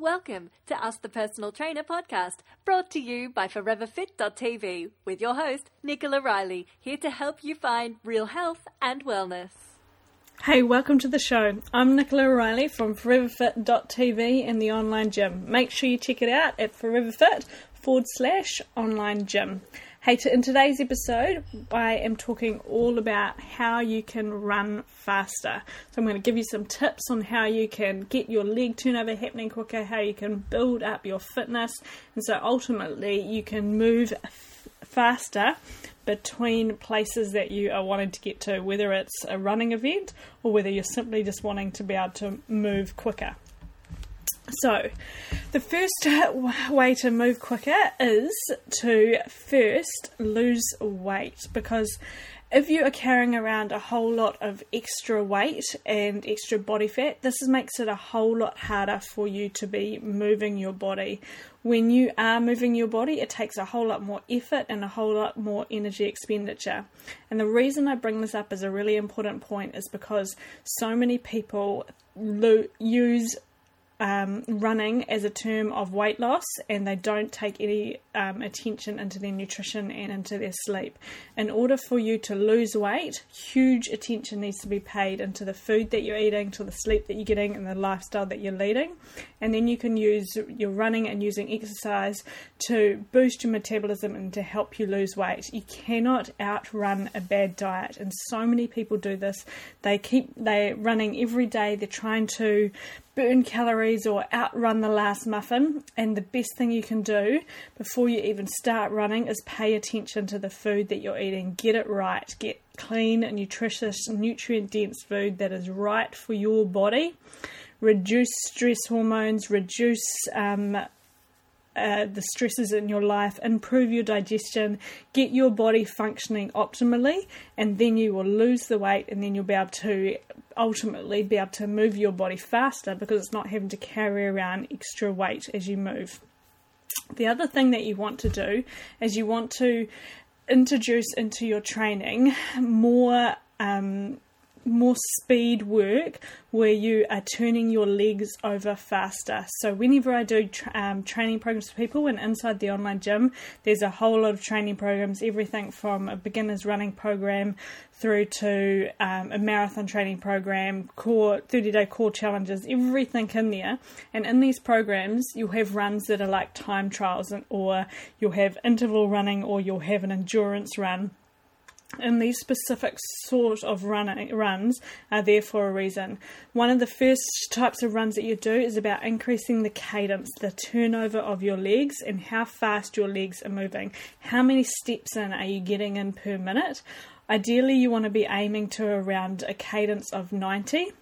Welcome to Ask the Personal Trainer podcast, brought to you by ForeverFit.tv with your host, Nicola Riley, here to help you find real health and wellness. Hey, welcome to the show. I'm Nicola Riley from ForeverFit.tv and the online gym. Make sure you check it out at ForeverFit forward slash online gym. Hey, to, in today's episode, I am talking all about how you can run faster. So, I'm going to give you some tips on how you can get your leg turnover happening quicker, how you can build up your fitness, and so ultimately you can move f- faster between places that you are wanting to get to, whether it's a running event or whether you're simply just wanting to be able to move quicker. So, the first way to move quicker is to first lose weight because if you are carrying around a whole lot of extra weight and extra body fat, this makes it a whole lot harder for you to be moving your body. When you are moving your body, it takes a whole lot more effort and a whole lot more energy expenditure. And the reason I bring this up as a really important point is because so many people lo- use um, running as a term of weight loss and they don't take any um, attention into their nutrition and into their sleep. In order for you to lose weight, huge attention needs to be paid into the food that you're eating, to the sleep that you're getting, and the lifestyle that you're leading. And then you can use your running and using exercise to boost your metabolism and to help you lose weight. You cannot outrun a bad diet, and so many people do this. They keep they running every day. They're trying to burn calories or outrun the last muffin. And the best thing you can do before you even start running is pay attention to the food that you're eating. Get it right. Get clean, nutritious, nutrient dense food that is right for your body. Reduce stress hormones, reduce um, uh, the stresses in your life, improve your digestion, get your body functioning optimally, and then you will lose the weight, and then you'll be able to ultimately be able to move your body faster because it's not having to carry around extra weight as you move. The other thing that you want to do is you want to introduce into your training more um, more speed work where you are turning your legs over faster. So, whenever I do tra- um, training programs for people and inside the online gym, there's a whole lot of training programs, everything from a beginner's running program through to um, a marathon training program, core 30 day core challenges, everything in there. And in these programs, you'll have runs that are like time trials, or you'll have interval running, or you'll have an endurance run and these specific sort of run, runs are there for a reason. One of the first types of runs that you do is about increasing the cadence, the turnover of your legs, and how fast your legs are moving. How many steps in are you getting in per minute? Ideally, you want to be aiming to around a cadence of 90.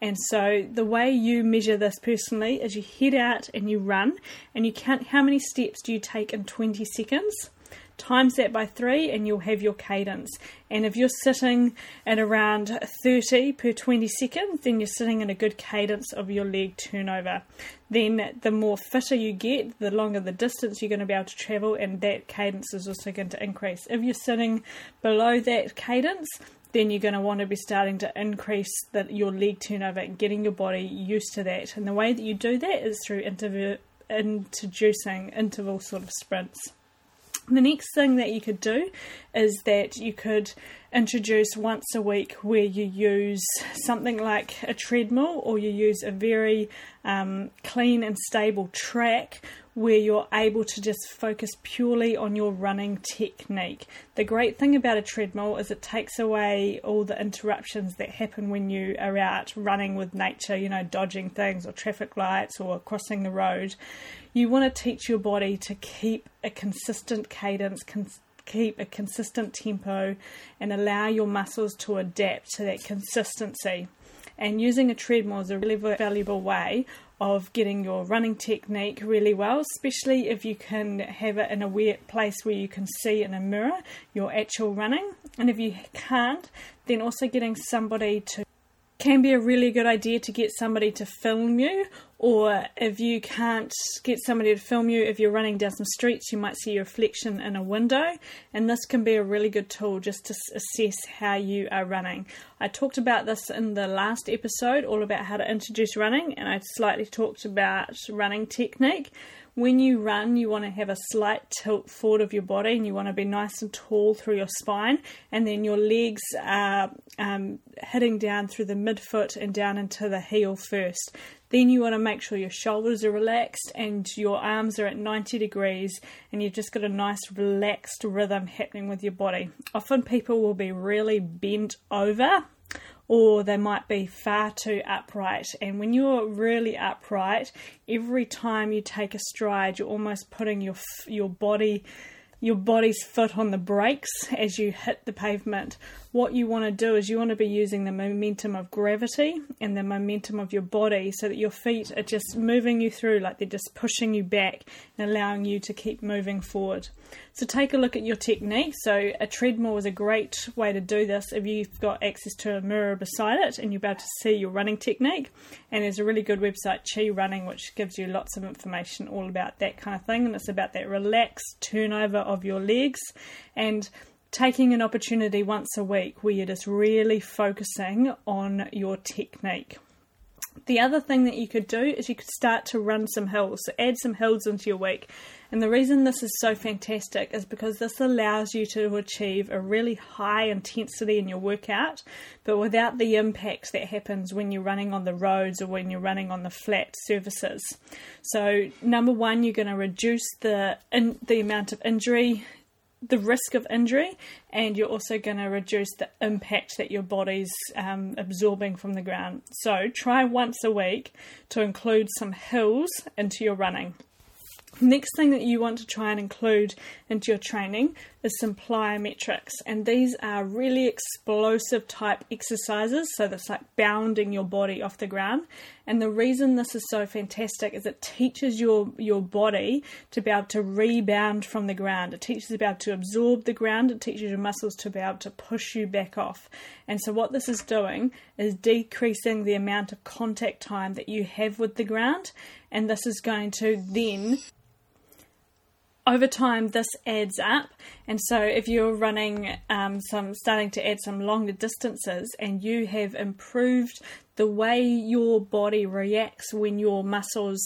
And so the way you measure this personally is you head out and you run and you count how many steps do you take in 20 seconds times that by three and you'll have your cadence. And if you're sitting at around 30 per 20 seconds, then you're sitting in a good cadence of your leg turnover. Then the more fitter you get, the longer the distance you're going to be able to travel, and that cadence is also going to increase. If you're sitting below that cadence, then you're going to want to be starting to increase the, your leg turnover and getting your body used to that. And the way that you do that is through introducing interval sort of sprints. The next thing that you could do is that you could introduce once a week where you use something like a treadmill or you use a very um, clean and stable track where you're able to just focus purely on your running technique. The great thing about a treadmill is it takes away all the interruptions that happen when you are out running with nature, you know, dodging things or traffic lights or crossing the road. You want to teach your body to keep a consistent cadence, cons- keep a consistent tempo, and allow your muscles to adapt to that consistency. And using a treadmill is a really valuable way of getting your running technique really well, especially if you can have it in a weird place where you can see in a mirror your actual running. And if you can't, then also getting somebody to can be a really good idea to get somebody to film you or if you can't get somebody to film you, if you're running down some streets, you might see your reflection in a window, and this can be a really good tool just to assess how you are running. I talked about this in the last episode, all about how to introduce running, and I slightly talked about running technique. When you run, you want to have a slight tilt forward of your body and you want to be nice and tall through your spine, and then your legs are um, hitting down through the midfoot and down into the heel first. Then you want to make sure your shoulders are relaxed and your arms are at 90 degrees and you've just got a nice relaxed rhythm happening with your body. Often people will be really bent over or they might be far too upright. And when you're really upright, every time you take a stride, you're almost putting your your body your body's foot on the brakes as you hit the pavement. What you want to do is you want to be using the momentum of gravity and the momentum of your body so that your feet are just moving you through, like they're just pushing you back and allowing you to keep moving forward. So take a look at your technique. So a treadmill is a great way to do this if you've got access to a mirror beside it and you're able to see your running technique. And there's a really good website, Chi Running, which gives you lots of information all about that kind of thing. And it's about that relaxed turnover of your legs and taking an opportunity once a week where you're just really focusing on your technique. The other thing that you could do is you could start to run some hills, so add some hills into your week. And the reason this is so fantastic is because this allows you to achieve a really high intensity in your workout, but without the impact that happens when you're running on the roads or when you're running on the flat surfaces. So, number one, you're going to reduce the in, the amount of injury the risk of injury, and you're also going to reduce the impact that your body's um, absorbing from the ground. So, try once a week to include some hills into your running. Next thing that you want to try and include into your training is some plyometrics, and these are really explosive type exercises. So that's like bounding your body off the ground. And the reason this is so fantastic is it teaches your your body to be able to rebound from the ground. It teaches you to be able to absorb the ground. It teaches your muscles to be able to push you back off. And so what this is doing is decreasing the amount of contact time that you have with the ground, and this is going to then over time this adds up. And so if you're running um, some starting to add some longer distances and you have improved the way your body reacts when your muscles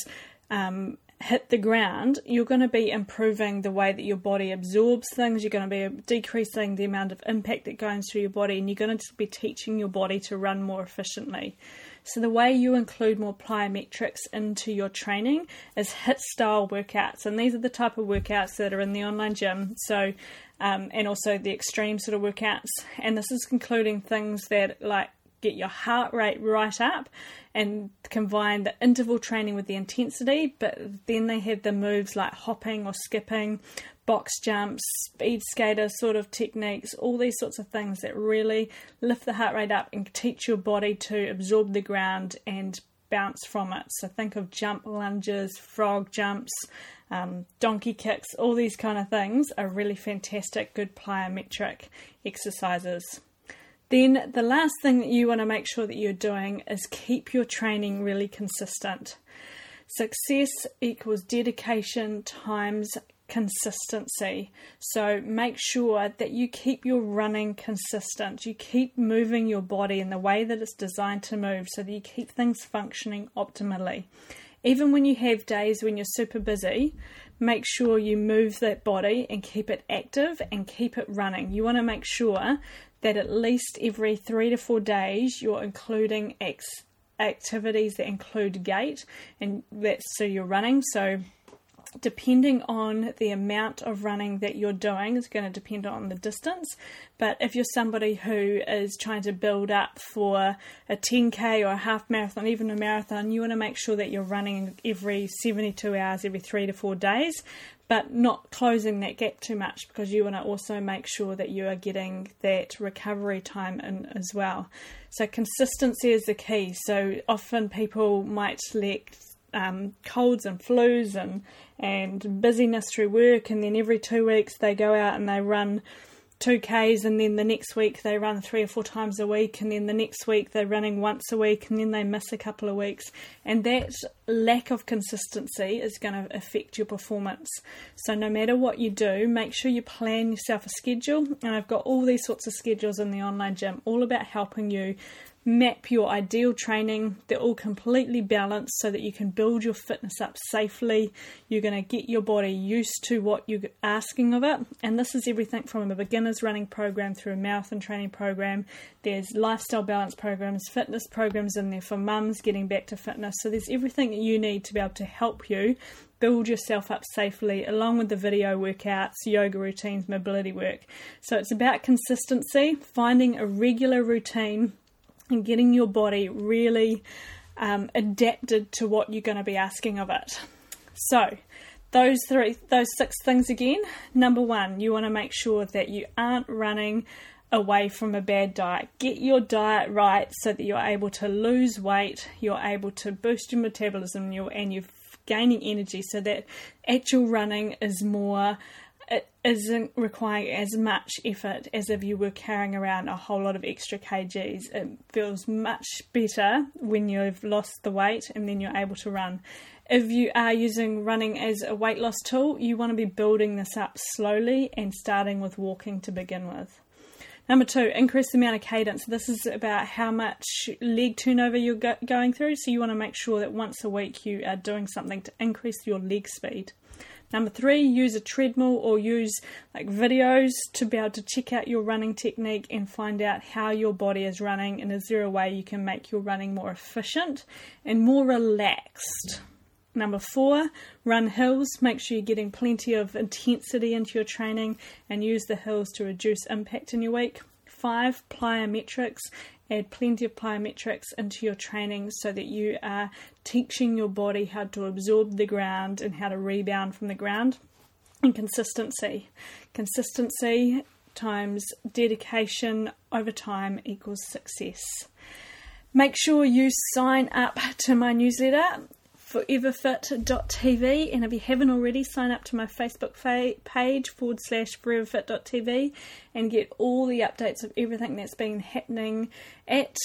um, hit the ground you're going to be improving the way that your body absorbs things. You're going to be decreasing the amount of impact that goes through your body and you're going to be teaching your body to run more efficiently so, the way you include more plyometrics into your training is HIIT style workouts, and these are the type of workouts that are in the online gym. So, um, and also the extreme sort of workouts, and this is including things that like get your heart rate right up and combine the interval training with the intensity, but then they have the moves like hopping or skipping, box jumps, speed skater sort of techniques, all these sorts of things that really lift the heart rate up and teach your body to absorb the ground and bounce from it. So think of jump lunges, frog jumps, um, donkey kicks, all these kind of things are really fantastic, good plyometric exercises. Then the last thing that you want to make sure that you're doing is keep your training really consistent. Success equals dedication times consistency. So make sure that you keep your running consistent. You keep moving your body in the way that it's designed to move so that you keep things functioning optimally. Even when you have days when you're super busy, make sure you move that body and keep it active and keep it running. You want to make sure that at least every three to four days you're including activities that include gait and that's so you're running. So depending on the amount of running that you're doing is going to depend on the distance but if you're somebody who is trying to build up for a 10k or a half marathon even a marathon you want to make sure that you're running every 72 hours every 3 to 4 days but not closing that gap too much because you want to also make sure that you are getting that recovery time in as well. So, consistency is the key. So, often people might let um, colds and flus and, and busyness through work, and then every two weeks they go out and they run 2Ks, and then the next week they run three or four times a week, and then the next week they're running once a week, and then they miss a couple of weeks. And that lack of consistency is going to affect your performance. So, no matter what you do, make sure you plan yourself a schedule. And I've got all these sorts of schedules in the online gym, all about helping you map your ideal training. They're all completely balanced so that you can build your fitness up safely. You're going to get your body used to what you're asking of it. And this is everything from a beginner's running program through a marathon training program. There's lifestyle balance programs, fitness programs in there for mums getting back to fitness. So there's everything that you need to be able to help you build yourself up safely along with the video workouts, yoga routines, mobility work. So it's about consistency, finding a regular routine and getting your body really um, adapted to what you're going to be asking of it. So, those three, those six things again. Number one, you want to make sure that you aren't running away from a bad diet. Get your diet right so that you're able to lose weight, you're able to boost your metabolism, and you're gaining energy so that actual running is more isn't requiring as much effort as if you were carrying around a whole lot of extra kgs. It feels much better when you've lost the weight and then you're able to run. If you are using running as a weight loss tool, you want to be building this up slowly and starting with walking to begin with. Number two, increase the amount of cadence. This is about how much leg turnover you're go- going through. So you want to make sure that once a week you are doing something to increase your leg speed. Number three, use a treadmill or use like videos to be able to check out your running technique and find out how your body is running and is there a way you can make your running more efficient and more relaxed. Number four, run hills. Make sure you're getting plenty of intensity into your training and use the hills to reduce impact in your week. Five, plyometrics add plenty of plyometrics into your training so that you are teaching your body how to absorb the ground and how to rebound from the ground. And consistency. Consistency times dedication over time equals success. Make sure you sign up to my newsletter foreverfit.tv. And if you haven't already, sign up to my Facebook fa- page forward slash foreverfit.tv and get all the updates of everything that's been happening at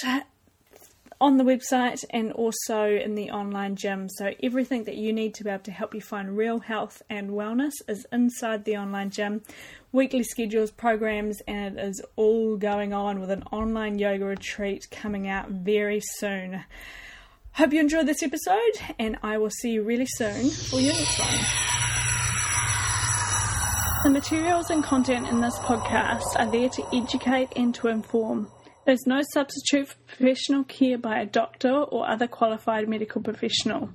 on the website and also in the online gym. So, everything that you need to be able to help you find real health and wellness is inside the online gym. Weekly schedules, programs, and it is all going on with an online yoga retreat coming out very soon. Hope you enjoyed this episode, and I will see you really soon for your next one. The materials and content in this podcast are there to educate and to inform. There's no substitute for professional care by a doctor or other qualified medical professional.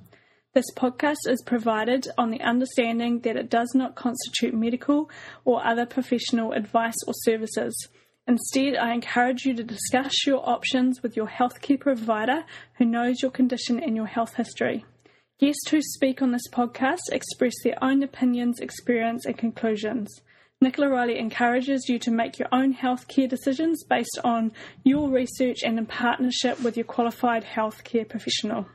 This podcast is provided on the understanding that it does not constitute medical or other professional advice or services. Instead, I encourage you to discuss your options with your healthcare provider who knows your condition and your health history. Guests who speak on this podcast express their own opinions, experience, and conclusions. Nicola Riley encourages you to make your own healthcare decisions based on your research and in partnership with your qualified healthcare professional.